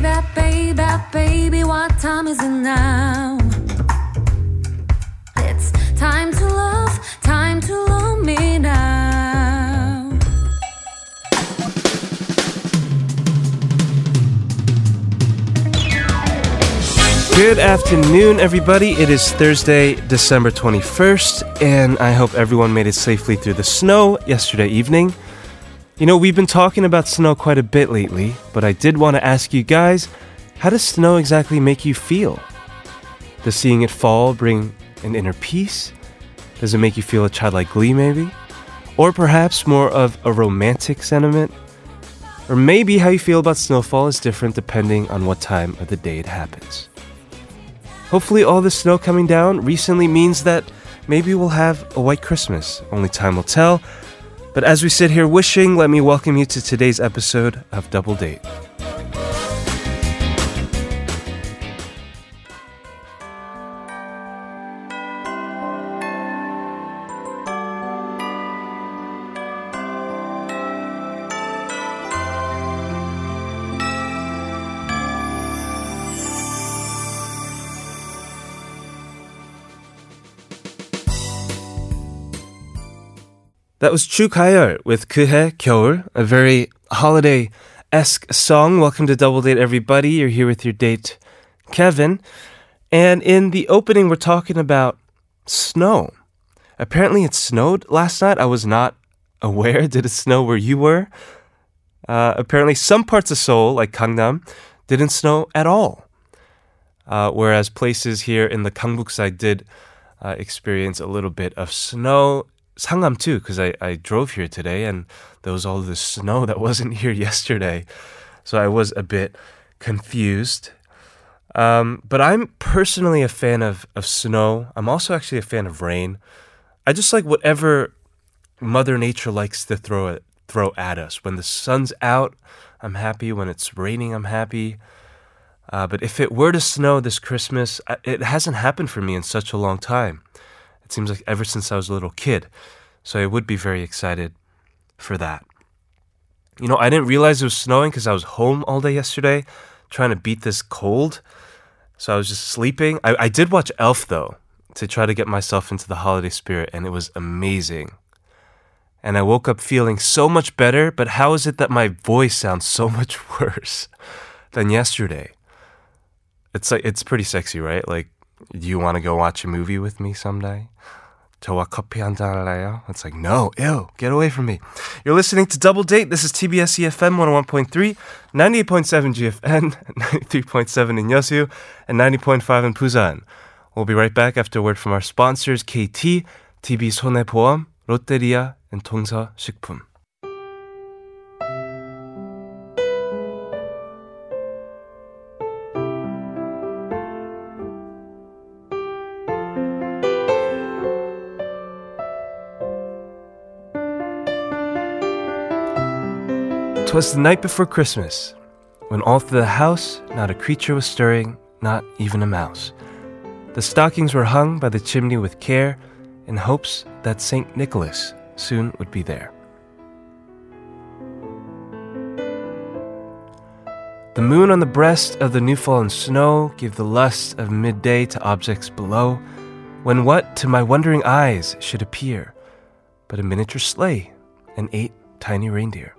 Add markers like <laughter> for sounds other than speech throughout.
baby, baby, baby, what time is it now? It's time to love, time to love me now. Good afternoon, everybody. It is Thursday, December 21st, and I hope everyone made it safely through the snow yesterday evening. You know, we've been talking about snow quite a bit lately, but I did want to ask you guys how does snow exactly make you feel? Does seeing it fall bring an inner peace? Does it make you feel a childlike glee, maybe? Or perhaps more of a romantic sentiment? Or maybe how you feel about snowfall is different depending on what time of the day it happens. Hopefully, all the snow coming down recently means that maybe we'll have a white Christmas. Only time will tell. But as we sit here wishing, let me welcome you to today's episode of Double Date. That was Chu Kayol with 그해 겨울, a very holiday-esque song. Welcome to Double Date, everybody. You're here with your date, Kevin. And in the opening, we're talking about snow. Apparently, it snowed last night. I was not <laughs> aware. Did it snow where you were? Uh, apparently, some parts of Seoul, like Gangnam, didn't snow at all. Uh, whereas places here in the Gangbuk side did uh, experience a little bit of snow. Sangam too, because I, I drove here today and there was all this snow that <laughs> wasn't here yesterday. So I was a bit confused. Um, but I'm personally a fan of, of snow. I'm also actually a fan of rain. I just like whatever Mother Nature likes to throw it, throw at us. When the sun's out, I'm happy. When it's raining, I'm happy. Uh, but if it were to snow this Christmas, it hasn't happened for me in such a long time. It seems like ever since I was a little kid. So I would be very excited for that. You know, I didn't realize it was snowing because I was home all day yesterday trying to beat this cold. So I was just sleeping. I, I did watch Elf though to try to get myself into the holiday spirit, and it was amazing. And I woke up feeling so much better, but how is it that my voice sounds so <laughs> much worse than yesterday? It's like it's pretty sexy, right? Like, do you want to go watch a movie with me someday? 저와 커피 한잔 할래요? It's like, no, ew, get away from me. You're listening to Double Date. This is TBS EFM 101.3, 98.7 GFN, <laughs> 93.7 in Yosu, and 90.5 in Busan. We'll be right back after a word from our sponsors, KT, TB 손해보험, 롯데리아, and 동서 식품. Twas the night before Christmas, when all through the house not a creature was stirring, not even a mouse. The stockings were hung by the chimney with care, in hopes that St. Nicholas soon would be there. The moon on the breast of the new fallen snow gave the lust of midday to objects below, when what to my wondering eyes should appear but a miniature sleigh and eight tiny reindeer.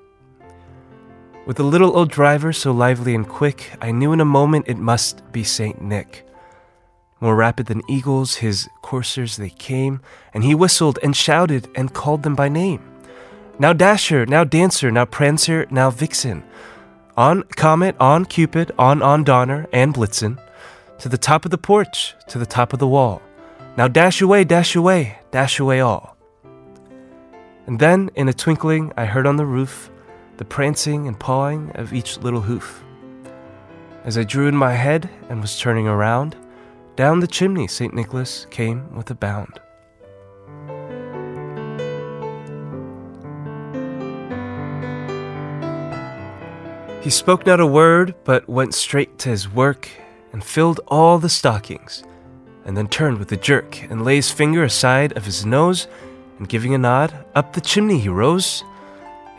With a little old driver so lively and quick, I knew in a moment it must be Saint Nick. More rapid than eagles, his coursers they came, and he whistled and shouted and called them by name. Now Dasher, now Dancer, now Prancer, now Vixen. On Comet, on Cupid, on on Donner, and Blitzen. To the top of the porch, to the top of the wall. Now dash away, dash away, dash away all. And then, in a twinkling, I heard on the roof the prancing and pawing of each little hoof. As I drew in my head and was turning around, down the chimney St. Nicholas came with a bound. He spoke not a word, but went straight to his work and filled all the stockings, and then turned with a jerk and lay his finger aside of his nose, and giving a nod, up the chimney he rose.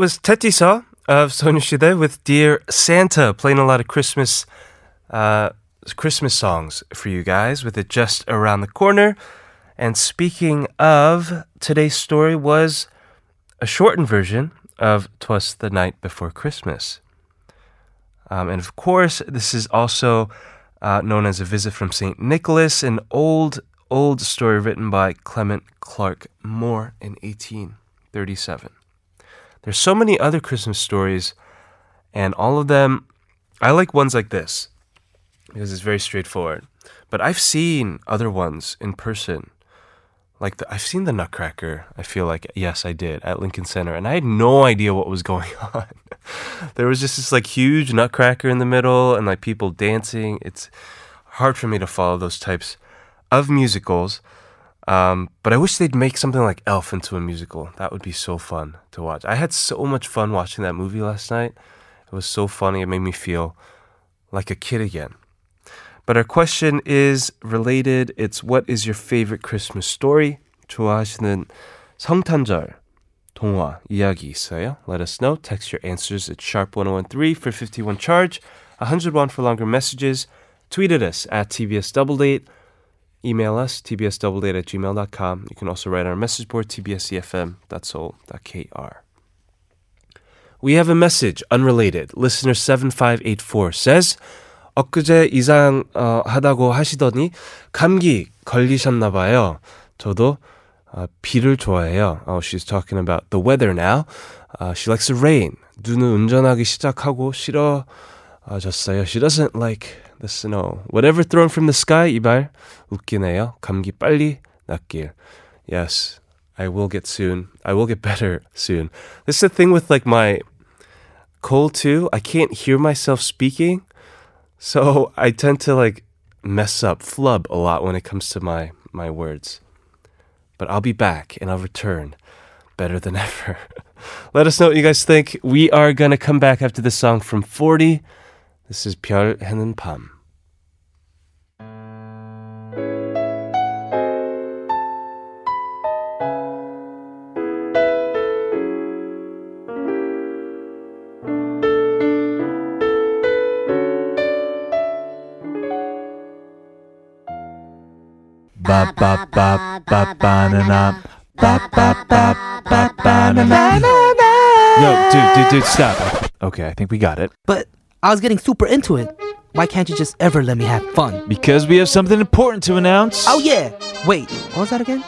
Was TaeTiSeo of Sonushide with Dear Santa, playing a lot of Christmas uh, Christmas songs for you guys with it just around the corner. And speaking of, today's story was a shortened version of Twas the Night Before Christmas. Um, and of course, this is also uh, known as A Visit from St. Nicholas, an old, old story written by Clement Clarke Moore in 1837. There's so many other Christmas stories, and all of them, I like ones like this because it's very straightforward. But I've seen other ones in person. Like the, I've seen the Nutcracker. I feel like yes, I did at Lincoln Center, and I had no idea what was <laughs> going on. there was just this like huge Nutcracker in the middle, and like people dancing. It's hard for me to follow those types of musicals. Um, but I wish they'd make something like Elf into a musical. That would be so fun to watch. I had so much fun watching that movie last night. It was so funny. It made me feel like a kid again. But our question is related. It's what is your favorite Christmas story? 좋아하시는 성탄절 동화 이야기 있어요? Let us know. Text your answers at sharp1013 for 51 charge, 101 for longer messages. Tweet at us at TBS Double Date. email us, tbsdoubledate at gmail.com. You can also write on our message board, tbsefm.seoul.kr. We have a message, unrelated. Listener 7584 says, 엊그제 이상하다고 하시더니 감기 걸리셨나 봐요. 저도 uh, 비를 좋아해요. Oh, she's talking about the weather now. Uh, she likes the rain. 눈은 운전하기 시작하고 싫어졌어요. She doesn't like the snow. Whatever thrown from the sky, 이발 웃기네요. 감기 빨리 낫길. Yes, I will get soon. I will get better soon. This is the thing with like my cold too. I can't hear myself speaking. So I tend to like mess up, flub a lot when it comes to my my words. But I'll be back and I'll return better than ever. <laughs> Let us know what you guys think. We are gonna come back after this song from 40. This is 별 해는 밤. ba ba ba ba banana ba ba ba ba banana. Yo, dude, dude, dude, stop. Okay, I think we got it. But I was getting super into it. Why can't you just ever let me have fun? Because we have something important to announce. Oh yeah. Wait, what was that again?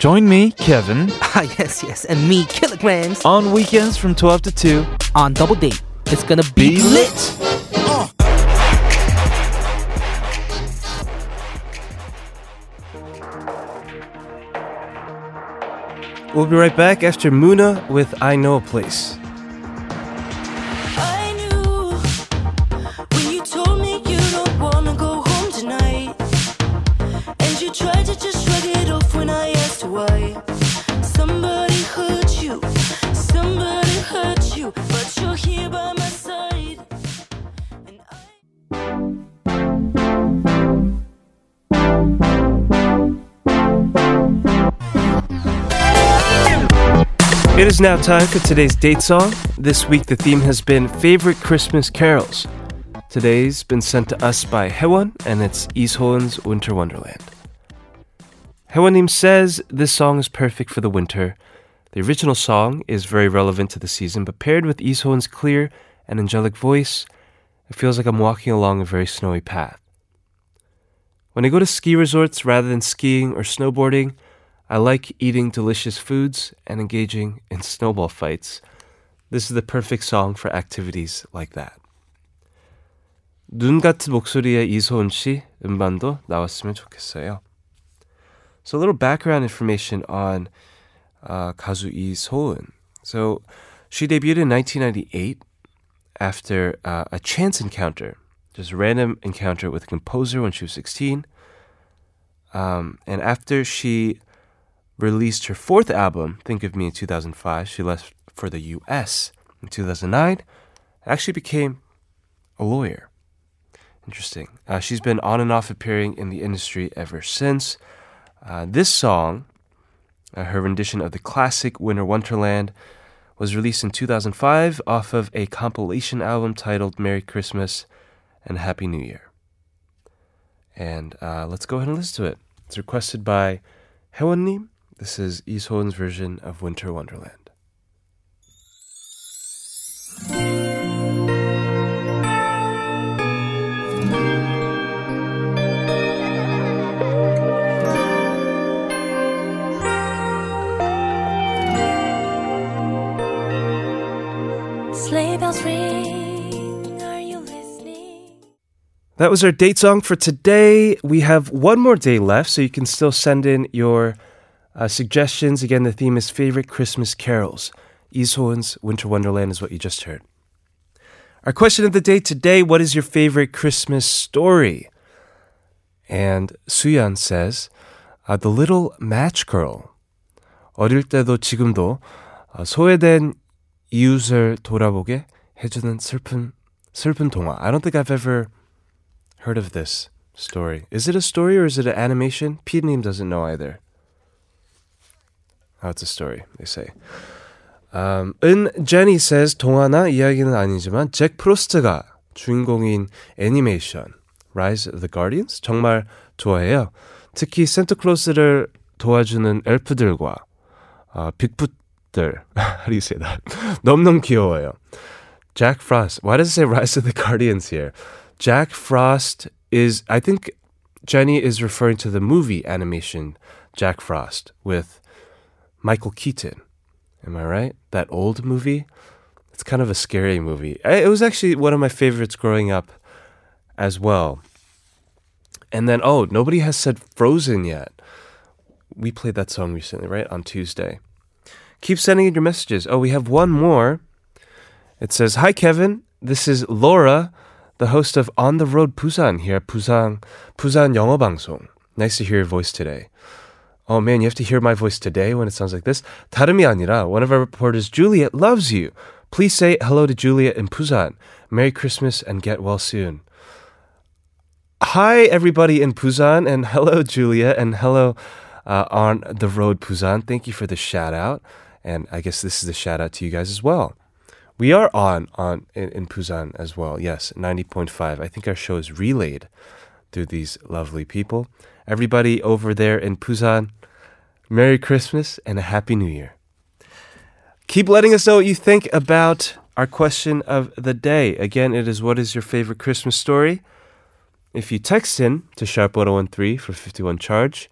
Join me, Kevin, <laughs> Ah yes, yes, and me, Killagramz, on weekends from 12 to 2. on double date. It's gonna be, Be lit. We'll be right back after Muna with I Know a Place. Why. Somebody hurt you, somebody hurt you, but you're here by my side. I It is now time for today's date song. This week the theme has been favorite Christmas carols. Today's been sent to us by Hewon and it's Ishoon's Winter Wonderland. Hewonnim says this song is perfect for the winter. The original song is very relevant to the season, but paired with Ishoon's clear and angelic voice, it feels like I'm walking along a very snowy path. When I go to ski resorts rather than skiing or snowboarding, I like eating delicious foods and engaging in snowball fights. This is the perfect song for activities like that. 눈 같은 목소리의 이소은 씨 음반도 나왔으면 좋겠어요. So a little background information on uh, 가수 So she debuted in 1998 after uh, a chance encounter, just a random encounter with a composer when she was 16. Um, and after she released her fourth album, Think of Me, in 2005, she left for the US. In 2009, actually became a lawyer. Interesting. Uh, she's been on and off appearing in the industry ever since. Uh, this song, uh, her rendition of the classic Winter Wonderland, was released in 2005 off of a compilation album titled Merry Christmas and Happy New Year. And uh, let's go ahead and listen to it. It's requested by Hewannim. This is Soeun's version of Winter Wonderland. That was our date song for today. We have one more day left, so you can still send in your uh, suggestions. Again, the theme is favorite Christmas carols. Lee Soeun's Winter Wonderland is what you just heard. Our question of the day today What is your favorite Christmas story? And Suyan says, uh, The Little Match Girl. 어릴 때도 지금도 어, 소외된 이웃을 돌아보게 해주는 슬픈, 슬픈 동화. I don't think I've ever heard of this story. Is it a story or is it an animation? Pete doesn't know either. Oh, it's a story, they say. Um, 은 Jenny says 동화나 이야기는 아니지만 잭 프로스트가 주인공인 애니메이션 Rise of the Guardians 정말 좋아해요. 특히 산타클로스를 도와주는 엘프들과 어, 빅풋들 how do you say that? 너무너무 귀여워요. Jack Frost. Why does it say Rise of the Guardians here? Jack Frost is I think Jenny is referring to the movie animation Jack Frost with Michael Keaton. Am I right? That old movie? It's kind of a scary movie. It was actually one of my favorites growing up as well. And then, oh, nobody has said Frozen yet. We played that song recently, right? On Tuesday. Keep sending in your messages. Oh, we have one more. It says, Hi, Kevin. This is Laura, the host of On the Road Busan here at Busan, Busan 영어 방송. Nice to hear your voice today. Oh man, you have to hear my voice today when it sounds like this. 다름이 아니라 one of our reporters, Juliet, loves you. Please say hello to Juliet in Busan. Merry Christmas and get well soon. Hi, everybody in Busan, and hello, Juliet, and hello uh, on the road, Busan. Thank you for the shout out, and I guess this is a shout out to you guys as well. We are on on in, in Busan as well. Yes, ninety point five. I think our show is relayed through these lovely people. Everybody over there in Busan, Merry Christmas and a Happy New Year. Keep letting us know what you think about our question of the day. Again, it is what is your favorite Christmas story? If you text in to sharp 1013 for 51 charge,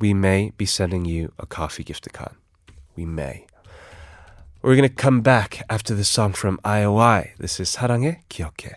we may be sending you a coffee gift account. We may. We're going to come back after this song from IOI. This is 사랑해 기억해.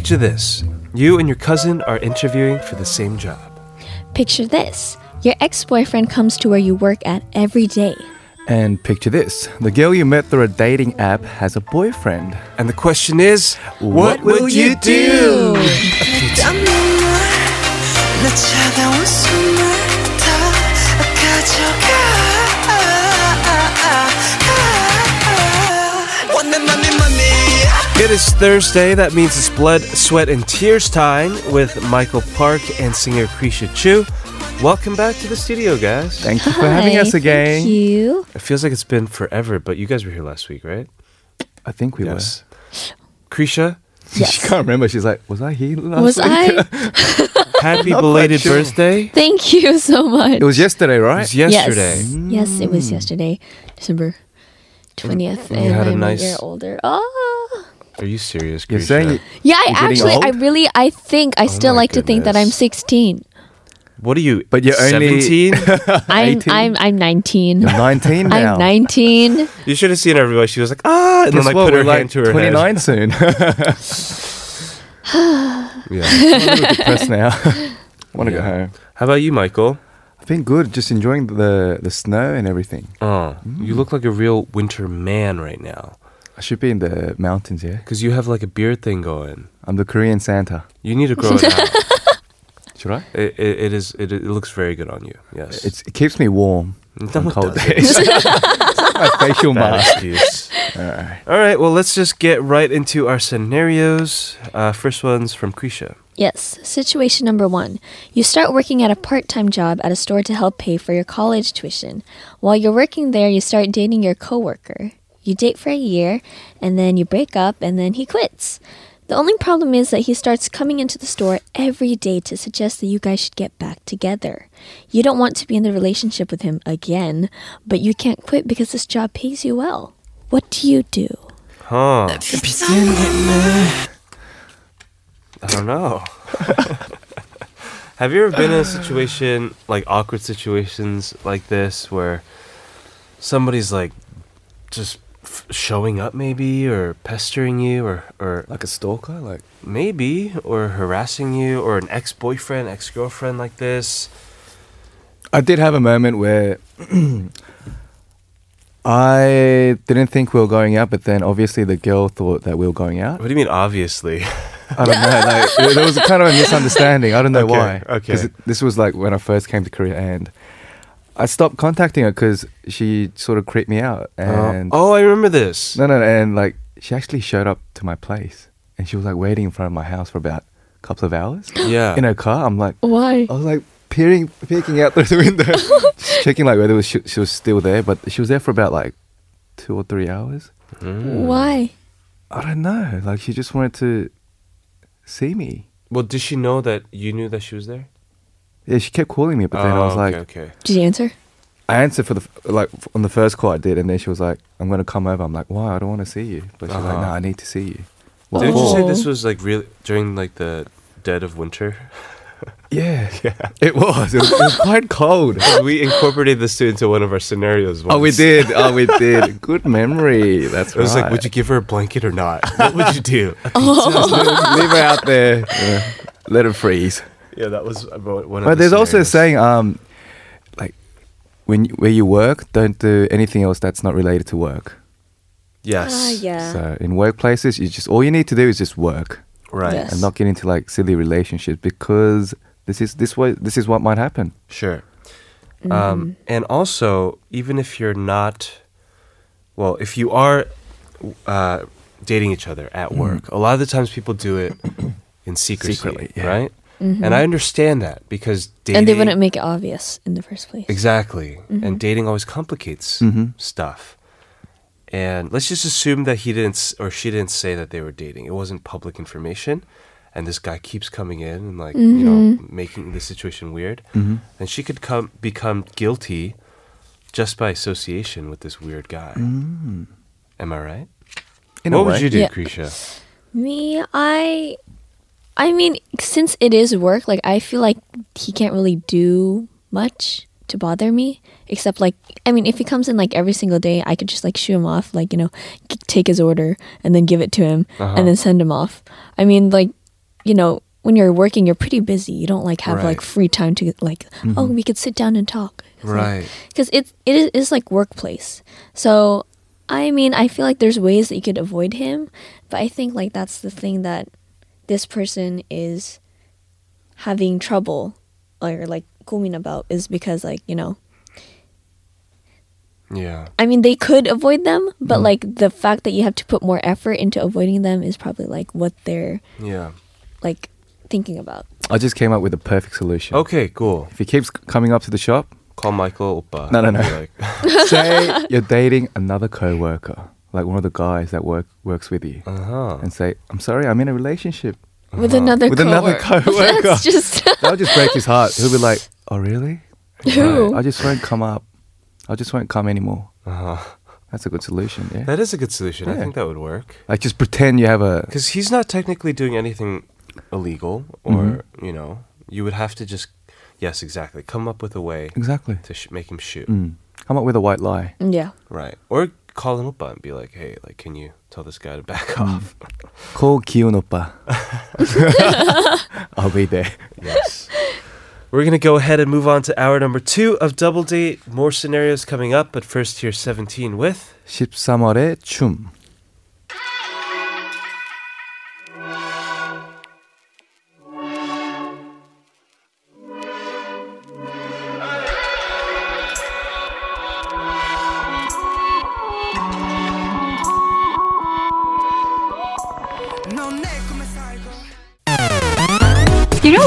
Picture this. You and your cousin are interviewing for the same job. Picture this your ex boyfriend comes to where you work at every day. And picture this the girl you met through a dating app has a boyfriend. And the question is, what, will you do? It is Thursday. That means it's blood, sweat, and tears time with Michael Park and singer Kriesha Chu. Welcome back to the studio, guys. Thank you for having us again. Thank you. It feels like it's been forever, but you guys were here last week, right? I think we Yes. Kriesha, Yes. She can't remember. She's like, was I here last Was week? I? <laughs> happy <laughs> belated sure. birthday. Thank you so much. It was yesterday, It right? was yesterday. Yes, yes, it was mm. yesterday, December 20th, You and had a I'm nice- a year older. Oh. Are you serious? You're Kriesha? saying it- Yeah, I You're getting actually, I old? really, I think, I still Oh my like to think that I'm goodness. 16. What are you? But you're only- 17. <laughs> I'm, 18? I'm, I'm 19. You're 19 now. I'm 19. you should have seen everybody. She was like, ah, and Guess then like what? put her We're hand like to her 29 soon. <laughs> <laughs> Yeah. I'm a little depressed now. Want to go home. How about you, Michael? I've been good, just enjoying the the snow and everything. Oh, Mm. you look like a real winter man right now. I should be in the mountains, yeah. Because you have like a beard thing going. I'm the Korean Santa. You need to grow it out. <laughs> Should I? It, it, it is. It, it looks very good on you. Yes. It's, it keeps me warm No, on cold days. <laughs> My facial Bad mask. excuse. Alright. All right. Well, let's just get right into our scenarios. Uh, first one's from Kriesha. Yes. Situation number one. You start working at a part time job at a store to help pay for your college tuition. While you're working there, you start dating your coworker. You date for a year, and then you break up, and then he quits. The only problem is that he starts coming into the store every day to suggest that you guys should get back together. You don't want to be in the relationship with him again, but you can't quit because this job pays you well. What do you do? Huh. I don't know. <laughs> Have you ever been in a situation like awkward situations like this where somebody's like just f- showing up maybe or pestering you or or Like a stalker? Like maybe or harassing you or an ex-boyfriend, ex-girlfriend like this? I did have a moment where <clears throat> I didn't think we were going out, but then obviously the girl thought that we were going out. What do you mean obviously? <laughs> I don't know. Like there was kind of a misunderstanding. I don't know Okay, why. okay. 'Cause it- this was like when I first came to Korea, and I stopped contacting her because she sort of creeped me out. And oh, I remember this. no, no, and like she actually showed up to my place, and she was like waiting in front of my house for about a couple of hours Yeah. in her car. I'm like, Why? I was like peering, peeking out through the window, <laughs> just checking like whether it was, she, she was still there. But she was there for about like two or three hours. Mm. Why? I don't know. Like she just wanted to see me. Well, did she know that you knew that she was there? Yeah, she kept calling me, but then I Oh, was like, okay, okay. Did you answer? I answered for the like on the first call I did, and then she was like, "I'm gonna come over." I'm like, "Why? I don't want to see you." But she's like, Uh-huh. "No, I need to see you." What Didn't you for?" say this Oh. was like really during like the dead of winter? <laughs> Yeah, yeah, it was. It was, it was quite cold. <laughs> we incorporated this to- into one of our scenarios. Once. oh, we did. Oh, we <laughs> did. Good memory. That's It was right. like, would you give her a blanket or not? What would you do? leave her out there? Yeah. Let her freeze. Yeah, that was about one of But the there's also a saying, um, like when you, where you work, don't do anything else that's not related to work. Yes. Ah, yeah. So in workplaces, you just all you need to do is just work Right. Yes. and not get into like silly relationships because this is this way this is what might happen. Sure. Mm-hmm. Um, and also, even if you're not, well, if you are uh, dating each other at work, a lot of the times people do it in secrecy, Secretly, yeah. right? And I understand that because dating, Mm-hmm. and they wouldn't make it obvious in the first place. exactly, Mm-hmm. and dating always complicates Mhm. stuff. And let's just assume that he didn't or she didn't say that they were dating. It wasn't public information. And this guy keeps coming in and like, you know, Mm-hmm. making the situation weird. Mm-hmm. Then she could come become guilty just by association with this weird guy. Mm. Am I right? In what would you do, Yeah. Kriesha? Me, I, I mean, since it is work, like I feel like he can't really do much to bother me, except like, I mean, if he comes in like every single day, I could just like shoo him off, like you know, take his order and then give it to him Uh-huh. and then send him off. I mean, like, you know, when you're working, you're pretty busy. You don't like have like free time to like, oh, we could sit down and talk. Right. because it it is it's like workplace. So I mean, I feel like there's ways that you could avoid him, but I think like that's the thing that this person is having trouble or like gooming about is because like you know Yeah. I mean they could avoid them, but mm-hmm. like the fact that you have to put more effort into avoiding them is probably like what they're Yeah. like thinking about. I just came up with a perfect solution. Okay, cool. If he keeps coming up to the shop, Call Michael Oppa. No, no, no. Like, <laughs> say you're dating another coworker, like one of the guys that work works with you, uh-huh. and say, "I'm sorry, I'm in a relationship." With another co With another coworker. coworker. <laughs> That's <laughs> just That'll just break his heart. He'll be like, "Oh, really? Who? I just won't come up. I just won't come anymore." Uh-huh. That's a good solution. Yeah. That is a good solution. I think that would work. like just pretend you have a. Because he's not technically doing anything illegal, or you know, you would have to just, yes, exactly, come up with a way Exactly. to sh- make him shoot, Mm. Come up with a white lie. Yeah. right? Or call him up and be like, hey, like, can you tell this guy to back off? Call 기훈 오빠. <laughs> I'll be there. yes. We're gonna go ahead and move on to hour number two of Double Date. More scenarios coming up, but first here's 17 with 13월의 춤.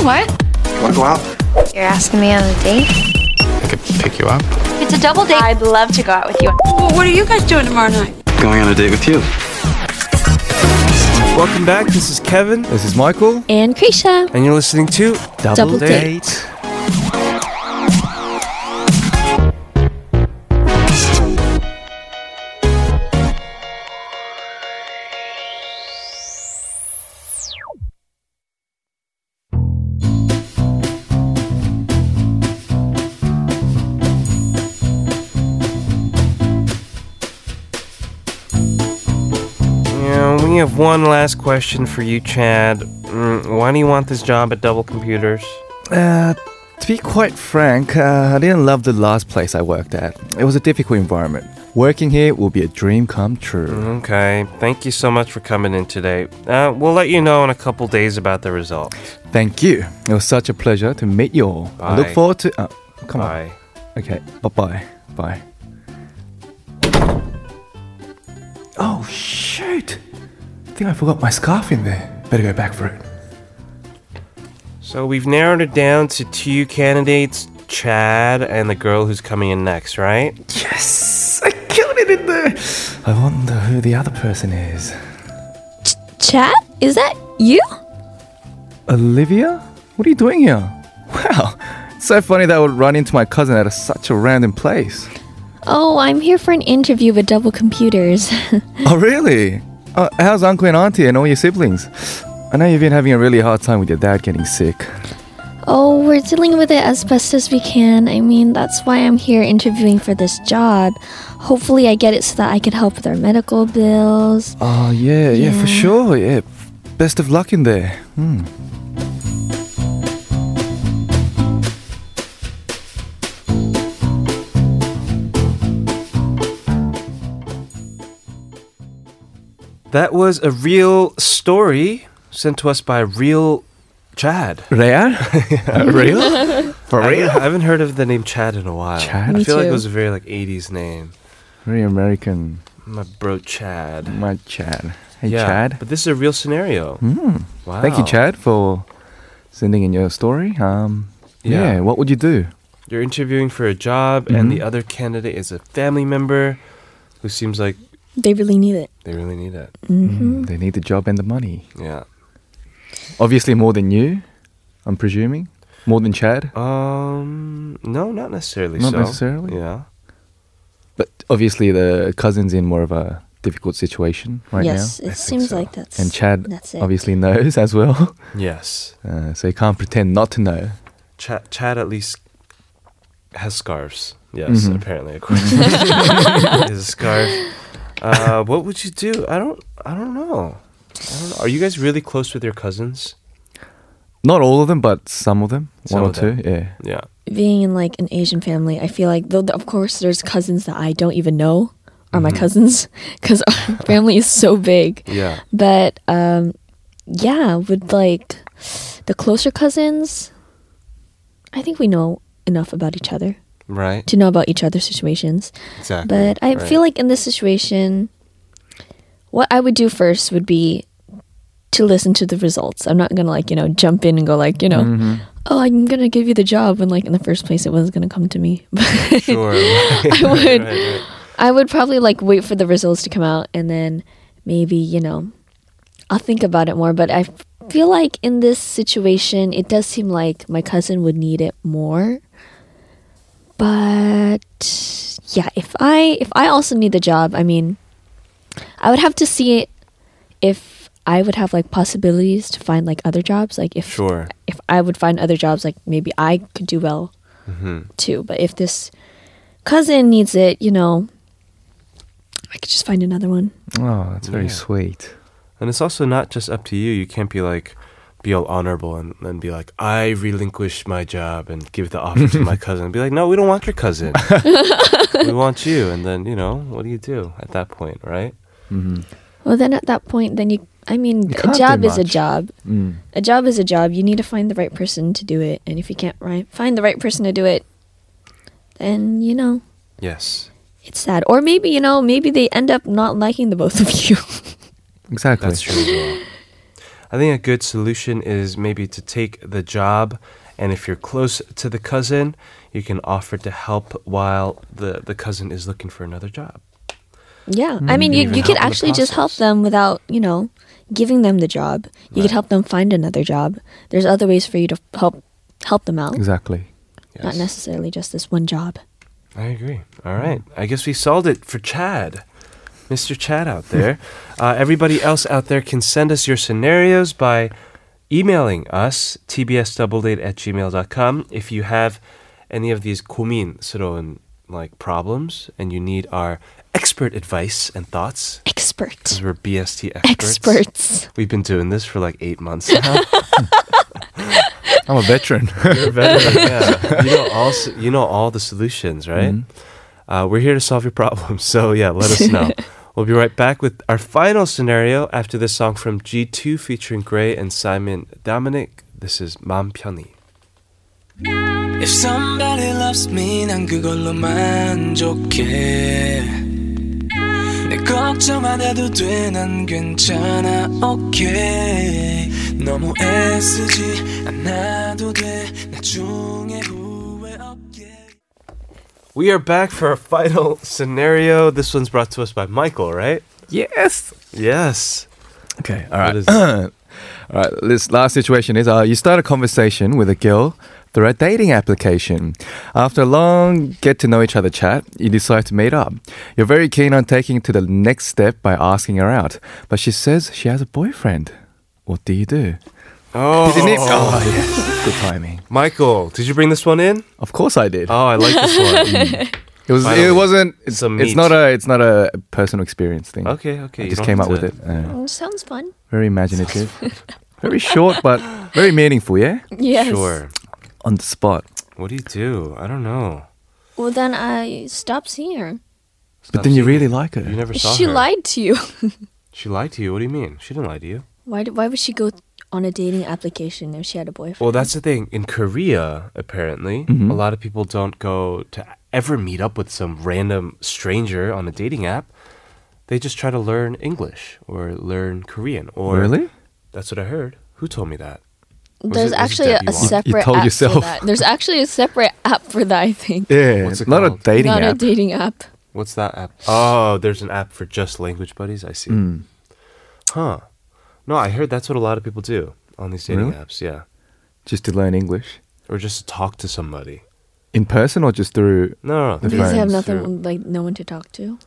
What? Want to go out? You're asking me on a date? I could pick you up. It's a double date. I'd love to go out with you. Well, what are you guys doing tomorrow night? Going on a date with you. Welcome back. This is Kevin, This is Michael. And Kriesha. and you're listening to Double Date. Yeah, have one last question for you, Chad. Mm, why do you want this job at Double Computers? Uh, to be quite frank, uh, I didn't love the last place I worked at. It was a difficult environment. Working here will be a dream come true. Okay, thank you so much for coming in today. Uh, we'll let you know in a couple days about the results. Thank you. It was such a pleasure to meet you all. Bye. I look forward to. Uh, come Bye. on. Okay. Bye bye. Bye. Oh shoot! I think I forgot my scarf in there. Better go back for it. So we've narrowed it down to two candidates, Chad and the girl who's coming in next, right? Yes, I killed it in there. I wonder who the other person is. Chad? Is that you? Olivia? What are you doing here? Wow, it's so funny that I would run into my cousin at a, such a random place. Oh, I'm here for an interview with Double Computers. <laughs> Oh, really? Uh, how's uncle and auntie and all your siblings? I know you've been having a really hard time with your dad getting sick. oh, we're dealing with it as best as we can. I mean, that's why I'm here interviewing for this job. Hopefully, I get it so that I can help with our medical bills. Oh, yeah, yeah, for sure. Yeah, best of luck in there. Hmm. That was a real story sent to us by real Chad. <laughs> Real? real? <laughs> For I real? haven't, I haven't heard of the name Chad in a while. Chad? I Me feel like it too. was a very like 80s name. Very American. My bro Chad. My Chad. Hey, yeah, Chad. But this is a real scenario. Hmm. Wow. Thank you, Chad, for sending in your story. Um, Yeah. yeah. what would you do? You're interviewing for a job, and the other candidate is a family member who seems like They really need it. they really need it. hmm They need the job and the money. Yeah. Obviously, more than you, I'm presuming. More than Chad. Um. No, not necessarily. Not so. necessarily? Yeah. But obviously, the cousin's in more of a difficult situation right now. yes, it think seems so. like that's. And Chad That's it. obviously knows as well. <laughs> Yes. Uh, so you can't pretend not to know. Chad. Chad at least has scarves. Yes, Mhm. apparently, according to <laughs> he has a scarf. Uh, what would you do? I don't. I don't know. I don't know. Are you guys really close with your cousins? Not all of them, but some of them. Some One or them. two. Yeah. Yeah. Being in like an Asian family, I feel like, though, of course, there's cousins that I don't even know are my Mhm. cousins <laughs> because our <laughs> family is so big. Yeah. But um, yeah, with like the closer cousins, I think we know enough about each other Right. to know about each other's situations. Exactly. But I right. feel like in this situation, what I would do first would be to listen to the results. I'm not gonna like you know jump in and go like you know, Mhm. oh I'm gonna give you the job when like in the first place it wasn't gonna come to me. <laughs> Sure. <laughs> <laughs> right, I would. right. I would probably like wait for the results to come out and then maybe, you know, I'll think about it more. But i feel like in this situation, it does seem like my cousin would need it more. But yeah, if I if I also need the job, I mean, I would have to see if I would have like possibilities to find like other jobs. Like if Sure. if I would find other jobs, like maybe I could do well Mm-hmm. too. But if this cousin needs it, you know, I could just find another one. Oh, that's very Yeah. sweet. And it's also not just up to you. You can't be like, be all honorable and then be like, I relinquish my job and give the offer to my <laughs> cousin. Be like, no, we don't want your cousin. <laughs> we want you. And then, you know, what do you do at that point, right? hmm Well, then at that point, then you. I mean, You a job is a job. Mm. A job is a job. You need to find the right person to do it. And if you can't ri- find the right person to do it, then you know Yes. it's sad. Or maybe you know maybe they end up not liking the both of you. <laughs> Exactly. That's true as well. I think a good solution is maybe to take the job, and if you're close to the cousin, you can offer to help while the, the cousin is looking for another job. yeah, I mm-hmm. mean you you could help in the actually just help them without you know giving them the job. You could help them find another job. There's other ways for you to help help them out. Exactly. Not necessarily just this one job. I agree. All right. I guess we solved it for Chad. Mr. Chad out there. <laughs> Uh, everybody else out there can send us your scenarios by emailing us, tbsdoubledate at gmail.com. If you have any of these 고민스러운 like problems and you need our expert advice and thoughts, Expert. because we're BST experts. Experts. We've been doing this for like eight months now. <laughs> I'm a veteran. You're a veteran, <laughs> yeah. You know all s- you know all the solutions, right? Mhm. Uh, we're here to solve your problems. So yeah, let us know. we'll be right back with our final scenario after this song from G2 featuring Gray and Simon Dominic. This is 맘 편히. If somebody loves me 난 그걸로 만족해 내 걱정 안 해도 돼난 괜찮아 okay 너무 애쓰지 We are back for our final scenario. This one's brought to us by Michael, right? yes. Yes. Okay. All What right. is- <clears throat> all right. This last situation is uh, you start a conversation with a girl through a dating application. After a long get to know each other chat, you decide to meet up. You're very keen on taking it to the next step by asking her out, but she says she has a boyfriend. What do you do? Oh, Didn't it? Oh, yes. Good timing. Michael, did you bring this one in? Of course I did. Oh, I like this one. <laughs> It was. Finally. It wasn't. It's, Some it's meat. not a. It's not a personal experience thing. okay, okay. I you just don't came have up with to- it. Uh, Mm, Sounds fun. very imaginative. <laughs> very short, but very meaningful. Yeah, Yes. Sure. on the spot. What do you do? I don't know. Well, then I stopped seeing her. But then you really her. like her. You never saw her. She her. lied to you. <laughs> She lied to you. What do you mean? She didn't lie to you. Why? Why would she go on a dating application if she had a boyfriend? Well, that's the thing. In Korea, apparently, Mhm. a lot of people don't go to ever meet up with some random stranger on a dating app. They just try to learn English or learn Korean. Or really? That's what I heard. Who told me that? Was There's it- actually a, Debbie a Wong? You- you separate told app yourself. for that. There's actually a separate app for that. I think. Yeah, What's it not a called? dating Not a app. dating app. What's that app? Oh, there's an app for just language buddies. I see. Mm. Huh. No, I heard that's what a lot of people do on these dating Really? apps. Yeah. Just to learn English Or just to talk to somebody. in person or just through. No, no, no. The Because they have nothing, through- like no one to talk to.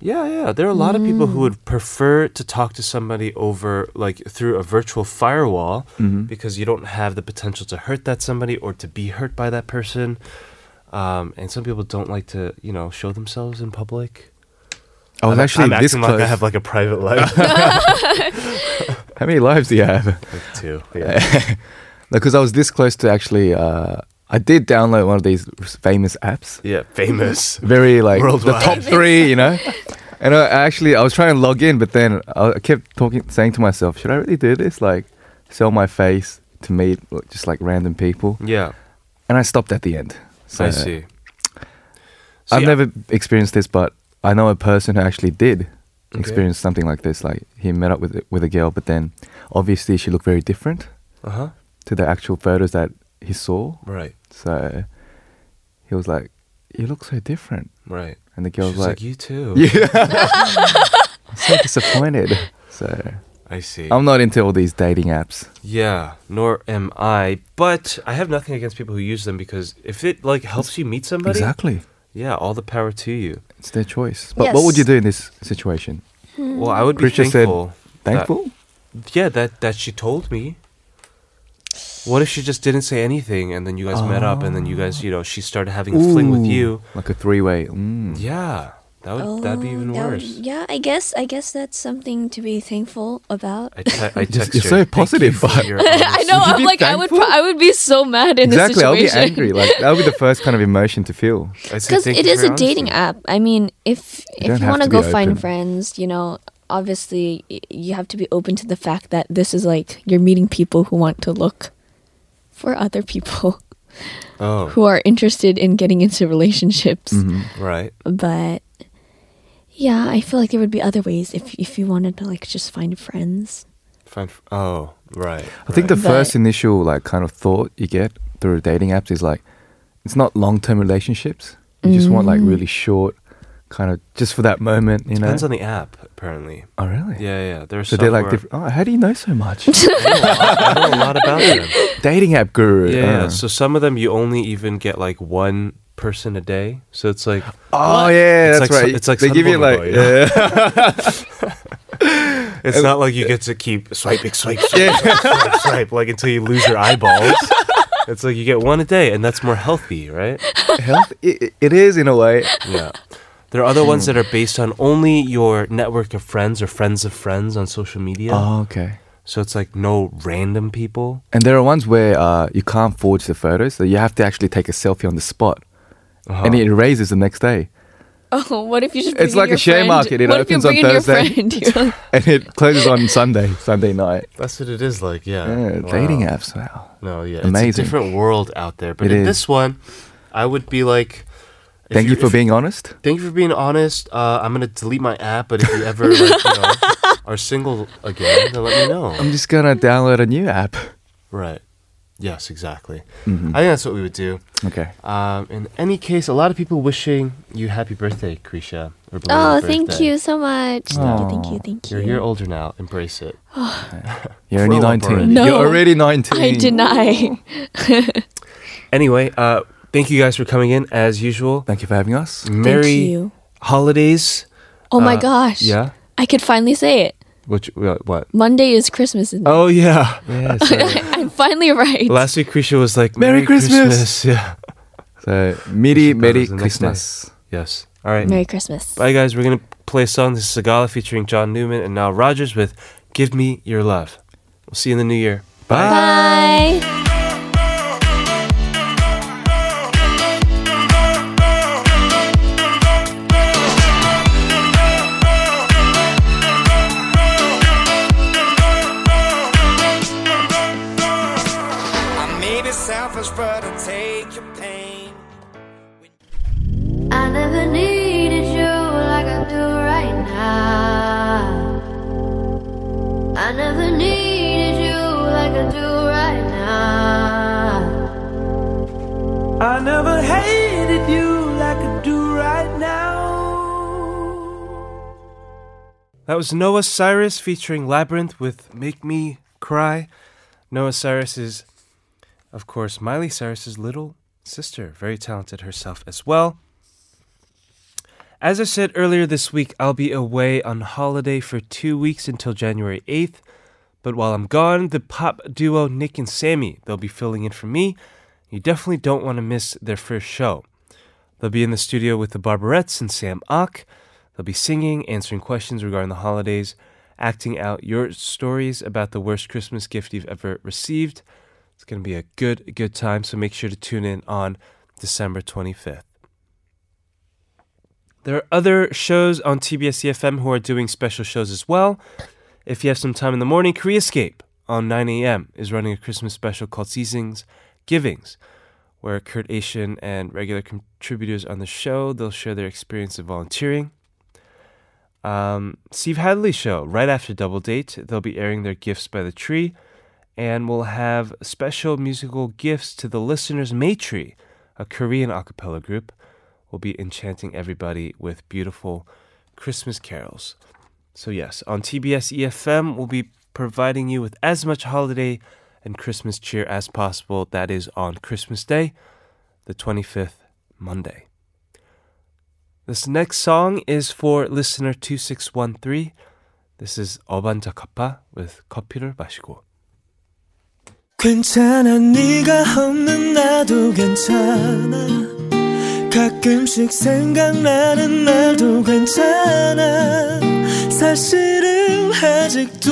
Yeah, yeah. There are a lot of people who would prefer to talk to somebody over, like, through a virtual firewall Mhm. because you don't have the potential to hurt that somebody or to be hurt by that person. Um, and some people don't like to, you know, show themselves in public. I was I'm- actually I'm this acting close. like I have like a private <laughs> life. How many lives do you have? like two. Yeah. <laughs> Because I was this close to actually. Uh, I did download one of these famous apps. yeah, famous. Very like the top three, you know. <laughs> And I actually, I was trying to log in, but then I kept talking, saying to myself, "Should I really do this? Like, sell my face to meet just like random people?" Yeah, And I stopped at the end. So I see. I've See, never experienced this, but I know a person who actually did Okay. experience something like this. Like he met up with with a girl, but then obviously she looked very different Uh huh. to the actual photos that he saw. Right. So he was like, "You look so different," Right. and the girl was like, like, you too. <laughs> "Yeah." I'm <laughs> so disappointed. So I see. I'm not into all these dating apps. yeah, nor am I. But I have nothing against people who use them because if it like helps you meet somebody, Exactly. yeah, all the power to you. It's their choice. But what would you do in this situation? Well, I would be Kriesha said- thankful. that- yeah, that that she told me. What if she just didn't say anything and then you guys met up and then you guys, you know, she started having a fling with you? Like a three way. Mm. Yeah, that would that'd be even Oh, that would- worse. yeah, I guess I guess that's something to be thankful about. I, te- I <laughs> text you're her, so "Thank you positive, but- your <laughs> I know. honesty." I'm be like I would. Pro- I would be so mad in Exactly. this situation. Exactly. I'll be angry. Like that would be the first kind of emotion to feel. <laughs> Because thank it you is for a your dating app. I mean, if You if you want to to go find friends, you know, obviously you have to be open to the fact that this is like you're meeting people who want to look for other people Oh, who are interested in getting into relationships. Mm-hmm. right. But yeah, I feel like there would be other ways if if you wanted to like just find friends. Fine. f- Oh, right. I think the But- first initial like kind of thought you get through dating apps is like it's not long term relationships. You just want like Mm. really short, kind of just for that moment, you know. depends on the app. Apparently, oh really? yeah, yeah. There's So they're like, diff- oh, how do you know so much? <laughs> I know a lot about them. dating app guru. Yeah, yeah. uh. So some of them you only even get like one person a day. So it's like oh yeah, It's that's like right. it's like they give you like Sunbolo, you yeah. <laughs> it's not like you get to keep swiping, swipe, swipe, swipe, swipe, swipe, like until you lose your eyeballs. It's like you get one a day, and that's more healthy, right? health. It, it is in a way. Yeah. There are other ones that are based on only your network of friends or friends of friends on social media. Oh okay. So it's like no random people. And there are ones where uh, you can't forge the photos, so you have to actually take a selfie on the spot, Uh-huh. and it erases the next day. Oh, what if you just? It's bring in like a share friend? market. It what if you opens on bring your Thursday. friend? <laughs> And it closes on Sunday, Sunday night. That's what it is like, yeah. Yeah, Wow. dating apps. Wow. No, yeah. It's a Amazing. different world out there. But It in is. this one, I would be like if Thank you for if- being honest. Thank you for being honest. Uh, I'm gonna delete my app, but if you ever like, you know, <laughs> are single again, then let me know. I'm just gonna download a new app. Right. Yes, exactly. Mhm. I think that's what we would do. Okay. Um, in any case, a lot of people wishing you happy birthday, Kriesha. Or belated oh, thank you so much. Thank you, thank you, thank you. You're a year older now. Embrace it. <sighs> <laughs> You're only 19. already. No. You're already 19. I deny. <laughs> <laughs> Anyway, uh, thank you guys for coming in as usual. Thank you for having us. Merry Thank you. holidays. Oh my Uh, gosh. Yeah. I could finally say it. What? you- uh, What? Monday is Christmas. Isn't it? Oh yeah. Yes. <laughs> <laughs> I'm finally right. Last week, Kriesha was like, Merry "Merry, Christmas." <laughs> Yeah. so, Miri, Merry was the next day. Christmas. Yes. All right. Merry Christmas. Bye, guys. We're gonna play a song. This is Sigala featuring John Newman and Nile Rodgers with "Give Me Your Love." We'll see you in the new year. Bye. I selfish, but take your pain. I never needed you like I do right now. I never needed you like I do right now. I never hated you like I do right now. That was Noah Cyrus featuring Labrinth with "Make Me Cry." Noah Cyrus is, of course, Miley Cyrus's little sister. Very talented herself as well. As I said earlier this week, I'll be away on holiday for two weeks until January 8th. But while I'm gone, the pop duo Nick and Sammy, they'll be filling in for me. You definitely don't want to miss their first show. They'll be in the studio with the Barberettes and Sam Ock. They'll be singing, answering questions regarding the holidays, acting out your stories about the worst Christmas gift you've ever received. It's going to be a good, good time, so make sure to tune in on December 25th. There are other shows on TBS EFM who are doing special shows as well. If you have some time in the morning, Korea Escape on 9 a.m. is running a Christmas special called Seasons Givings, where Kurt Asian and regular contributors on the show they'll share their experience of volunteering. Um, Steve Hatherly show right after Double Date, they'll be airing their gifts by the tree, and we'll have special musical gifts to the listeners. Maytree, a Korean a cappella group, will be enchanting everybody with beautiful Christmas carols. So, yes, on TBS EFM, we'll be providing you with as much holiday and Christmas cheer as possible. That is on Christmas Day, the 25th, Monday. This next song is for listener 2613. This is Urban Zakapa with 커피를 마시고. 괜찮아 네가 없는 나도 괜찮아 가끔씩 생각나는 날도 괜찮아 사실은 아직도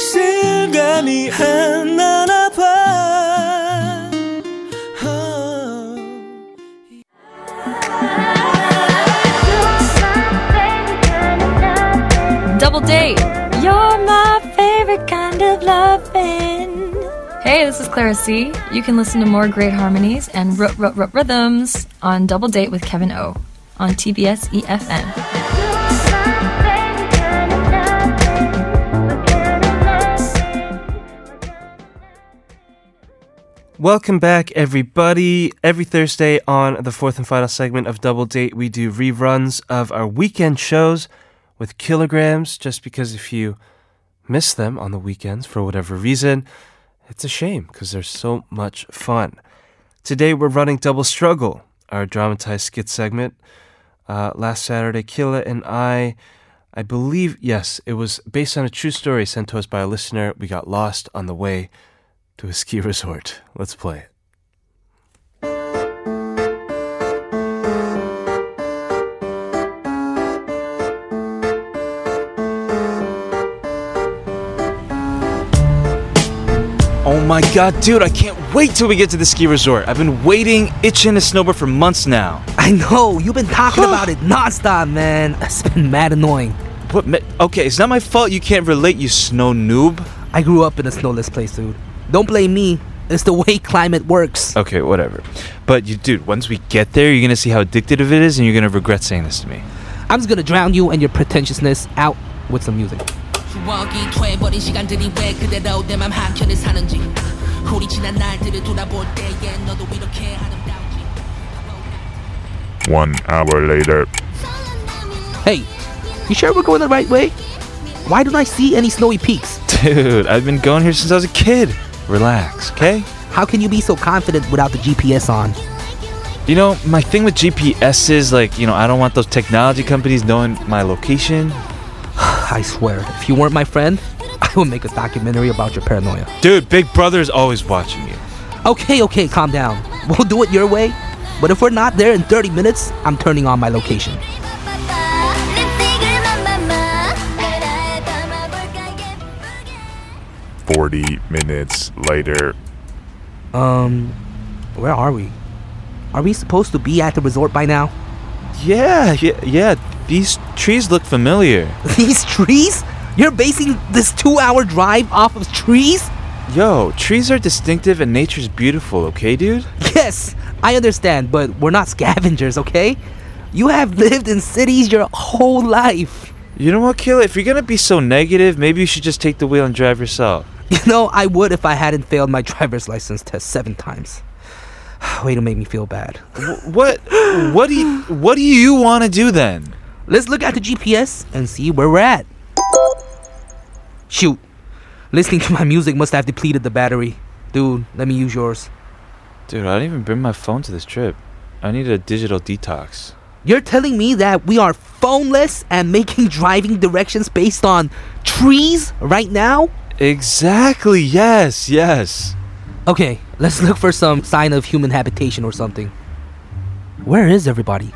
실감이 안 나나 봐 어. Double date. You're my favorite kind of loving. Hey, this is Clara C. You can listen to more great harmonies and r- r- r- rhythms on Double Date with Kevin O on TBS EFM. Welcome back, everybody. Every Thursday on the fourth and final segment of Double Date, we do reruns of our weekend shows with Killagramz. Just because if you miss them on the weekends for whatever reason, it's a shame because they're so much fun. Today, we're running Double Struggle, our dramatized skit segment. Uh, last Saturday, Killa and I, I believe, yes, it was based on a true story sent to us by a listener. We got lost on the way to a ski <laughs> resort. Let's play it. Oh my god, dude, I can't wait till we get to the ski resort. I've been waiting, itching to snowboard for months now. I know, you've been talking about it <gasps> nonstop, man. It's been mad annoying. What? Okay, it's not my fault you can't relate, you snow noob. I grew up in a snowless place, dude. Don't blame me. It's the way climate works. Okay, whatever. But you, dude, once we get there, you're gonna see how addictive it is, and you're gonna regret saying this to me. I'm just gonna drown you and your pretentiousness out with some music. 추억이 돼버린 시간들이 왜 그대로 내 맘 한켠에 사는지 우리 지난 날들을 돌아볼 때에 너도 이렇게 아름다운지 One hour later. Hey, you sure we're going the right way? Why don't I see any snowy peaks? Dude, I've been going here since I was a kid. Relax, okay? How can you be so confident without the GPS on? You know, my thing with GPS is like, you know, I don't want those technology companies knowing my location. I swear, if you weren't my friend, <laughs> I would make a documentary about your paranoia. Dude, Big Brother is always watching you. Okay, okay, calm down. We'll do it your way. But if we're not there in 30 minutes, I'm turning on my location. Forty minutes later. Um, where are we? Are we supposed to be at the resort by now? Yeah, yeah, yeah. These trees look familiar. <laughs> These trees? You're basing this two hour drive off of trees? Yo, trees are distinctive and nature's beautiful, okay, dude? Yes, I understand, but we're not scavengers, okay? You have <laughs> lived in cities your whole life. You know what, Killa? If you're gonna be so negative, maybe you should just take the wheel and drive yourself. <laughs> You know, I would if I hadn't failed my driver's license test seven times. <sighs> Way to make me feel bad. What? What do you? What do you want to do then? Let's look at the GPS and see where we're at. Shoot. Listening to my music must have depleted the battery. Dude, let me use yours. Dude, I didn't even bring my phone to this trip. I needed a digital detox. You're telling me that we are phoneless and making driving directions based on trees right now? Exactly. Yes. Yes. Okay, let's look for some sign of human habitation or something. Where is everybody?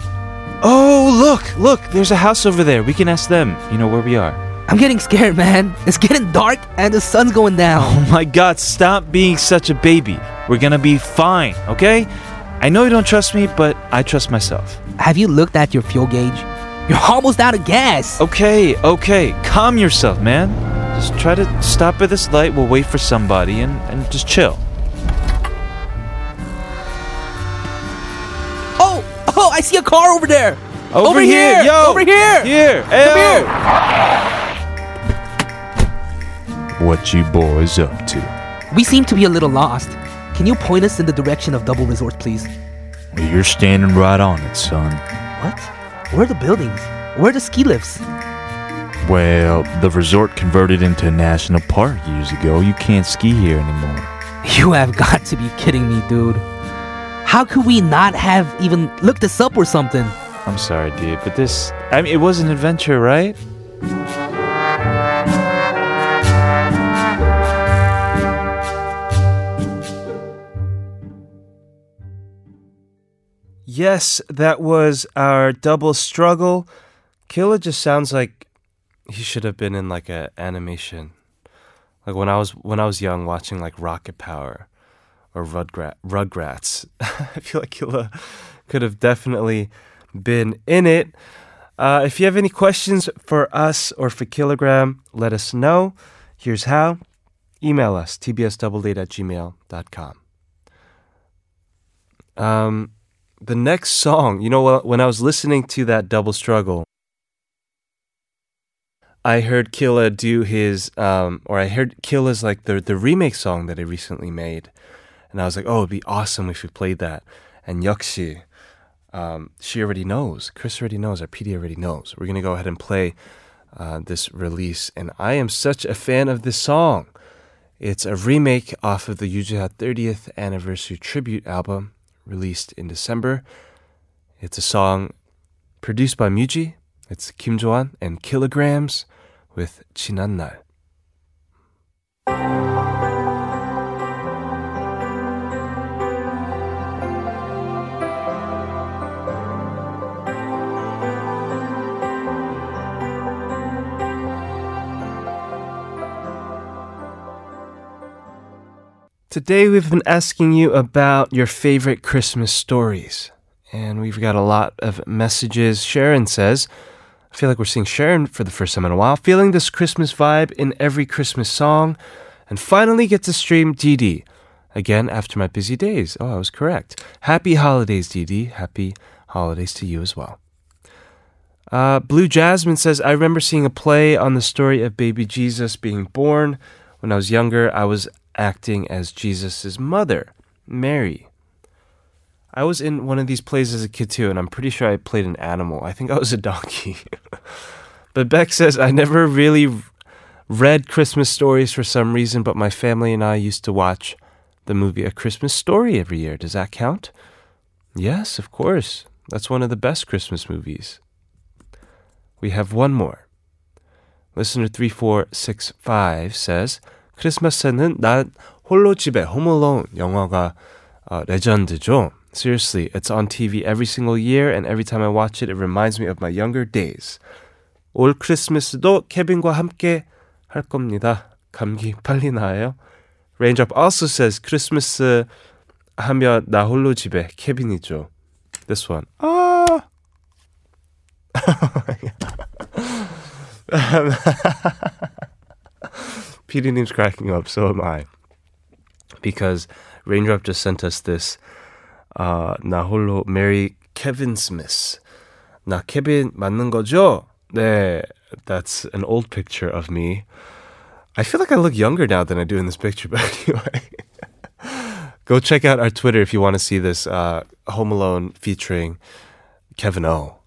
Oh, look! Look! There's a house over there. We can ask them. You know where we are. I'm getting scared, man. It's getting dark and the sun's going down. Oh my God! Stop being such a baby. We're gonna be fine. Okay? I know you don't trust me, but I trust myself. Have you looked at your fuel gauge? You're almost out of gas. Okay. Okay. Calm yourself, man. Just try to stop at this light. We'll wait for somebody and, and just chill. I see a car over there. Over, here, yo! over here. Here! Come here. What you boys up to? We seem to be a little lost. Can you point us in the direction of Double Resort, please? You're standing right on it, son. What? Where are the buildings? Where are the ski lifts? Well, the resort converted into a national park years ago. You can't ski here anymore. You have got to be kidding me, dude. How could we not have even looked this up or something? I'm sorry, dude, but this, I mean, it was an adventure, right? Yes, that was our double struggle. Killa just sounds like he should have been in like a animation. Like when I was when I was young watching like Rocket Power or Rugrat, Rugrats. <laughs> I feel like Killa could have definitely been in it. Uh, if you have any questions for us or for Killagramz, let us know. Here's how. Email us, tbsdoubledate at gmail.com. Um, the next song, you know, when I was listening to that double struggle, I heard Killa do his, um, or I heard Killa's like the the remake song that he recently made, and I was like, oh, it'd be awesome if we played that. And Yuxi, um, she already knows. Chris already knows. Our PD already knows. We're going to go ahead and play uh, this release. And I am such a fan of this song. It's a remake off of the Yoo Jae-ha 30th anniversary tribute album released in December. It's a song produced by Muji. It's Kim Joan and Killagramz with Chinan Nal. Today we've been asking you about your favorite Christmas stories. And we've got a lot of messages. Sharon says, I feel like we're seeing Sharon for the first time in a while, feeling this Christmas vibe in every Christmas song, and finally get to stream DD. Again, after my busy days. Oh, I was correct. Happy holidays, DD. Happy holidays to you as well. Uh, Blue Jasmine says, I remember seeing a play on the story of baby Jesus being born. When I was younger, I was acting as Jesus' mother, Mary. I was in one of these plays as a kid too, and I'm pretty sure I played an animal. I think I was a donkey. <laughs> but Beck says, I never really read Christmas stories for some reason, but my family and I used to watch the movie A Christmas Story every year. Does that count? Yes, of course. That's one of the best Christmas movies. We have one more. Listener 3465 says, 크리스마스에는 난 홀로 집에 Home Alone 영화가 uh, 레전드죠. Seriously, it's on TV every single year, and every time I watch it, it reminds me of my younger days. 올 크리스마스도 케빈과 함께 할 겁니다. 감기 빨리 나아요. Raindrop also says 크리스마스 하면 나 홀로 집에 케빈이죠. This one. 아. PD님's cracking up, so am I. Because Raindrop just sent us this uh, Mary Kevin Smith. 나 Kevin 맞는 거죠? 네, that's an old picture of me. I feel like I look younger now than I do in this picture, <laughs> but anyway. Go check out our Twitter if you want to see this uh, Home Alone featuring Kevin O.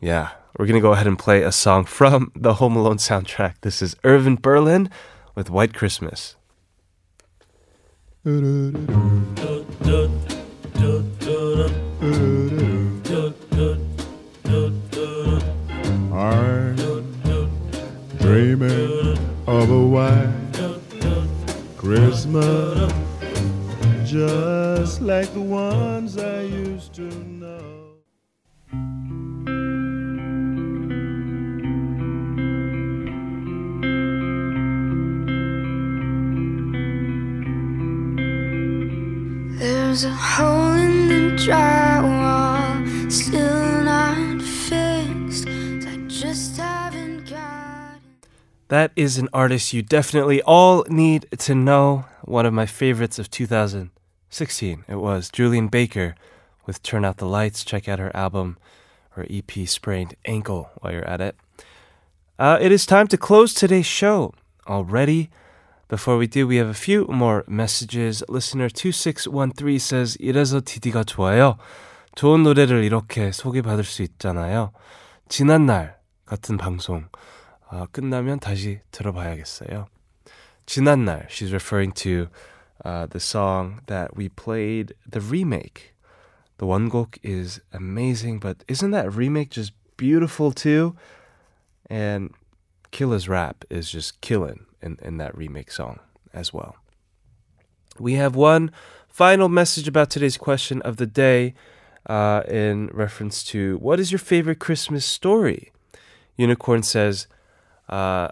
Yeah, we're going to go ahead and play a song from the Home Alone soundtrack. This is Irving Berlin with White Christmas. is an artist you definitely all need to know. One of my favorites of 2016. It was Julien Baker with Turn Out the Lights. Check out her album or EP Sprained Ankle while you're at it. Uh, it is time to close today's show already. Before we do, we have a few more messages. Listener 2613 says, 이래서 DD가 좋아요. 좋은 노래를 이렇게 소개받을 수 있잖아요. 지난 날 같은 방송. 아, 끝나면 다시 들어봐야겠어요. 지난날 she's referring to uh, the song that we played the remake. The 원곡 is amazing, but isn't that remake just beautiful too? And Killa's rap is just killing in, in that remake song as well. We have one final message about today's question of the day uh, in reference to what is your favorite Christmas story? Unicorn says, uh,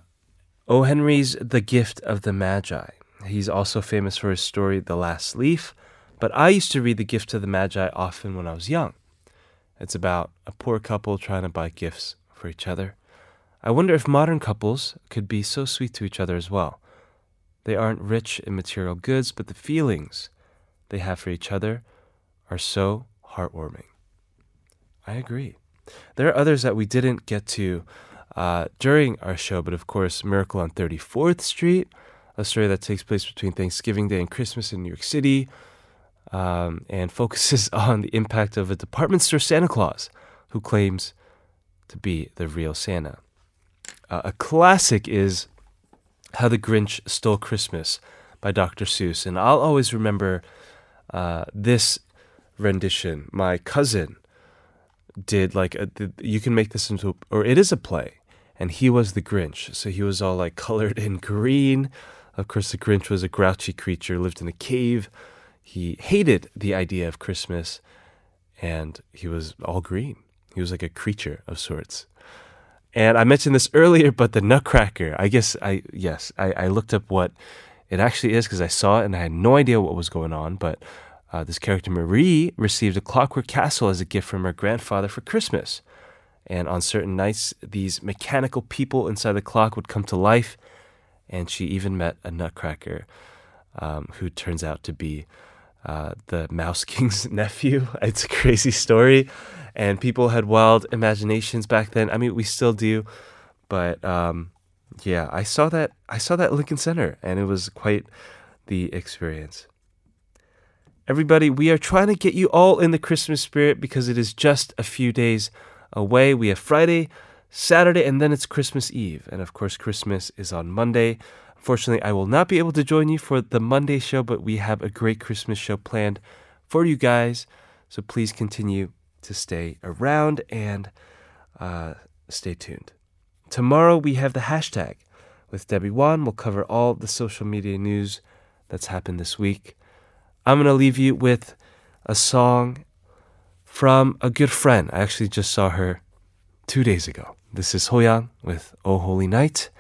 O. Henry's The Gift of the Magi. He's also famous for his story, The Last Leaf, but I used to read The Gift of the Magi often when I was young. It's about a poor couple trying to buy gifts for each other. I wonder if modern couples could be so sweet to each other as well. They aren't rich in material goods, but the feelings they have for each other are so heartwarming. I agree. There are others that we didn't get to uh, during our show, but of course, Miracle on 34th Street, a story that takes place between Thanksgiving Day and Christmas in New York City, um, and focuses <laughs> on the impact of a department store Santa Claus who claims to be the real Santa. Uh, a classic is How the Grinch Stole Christmas by Dr. Seuss, and I'll always remember uh, this rendition. My cousin did like a, you can make this into or it is a play, and he was the Grinch, so he was all like <laughs> colored in green. Of course, the Grinch was a grouchy creature, lived in a cave. He hated the idea of Christmas, and he was all green. He was like a creature of sorts. And I mentioned this earlier, but the Nutcracker, I guess I, yes, I, I looked up what it actually is because I saw it and I had no idea what was going on. But uh, this character, Marie, received a clockwork castle as a gift from her grandfather for Christmas. And on certain nights, these mechanical people inside the clock would come to life. And she even met a Nutcracker um, who turns out to be uh, the Mouse <laughs> King's nephew. <laughs> It's a crazy story. And people had wild imaginations back then. I mean, we still do. But um, yeah, I saw that. I saw that Lincoln Center, and it was quite the experience. Everybody, we are trying to get you all in the Christmas spirit because it is just a few days away. We have Friday, Saturday, and then it's Christmas Eve. And of course, Christmas is on Monday. Unfortunately, I will not be able to join you for the Monday show, but we have a great Christmas show planned for you guys. So please continue to stay around and uh, stay tuned. Tomorrow we have the hashtag with Debbie Wan. We'll cover all the social media news that's happened this week. I'm going to leave you with a song from a good friend. I actually just saw her two days ago. This is Hoyang with Oh Holy Night.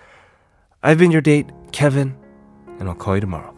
I've been your date, Kevin, and I'll call you tomorrow.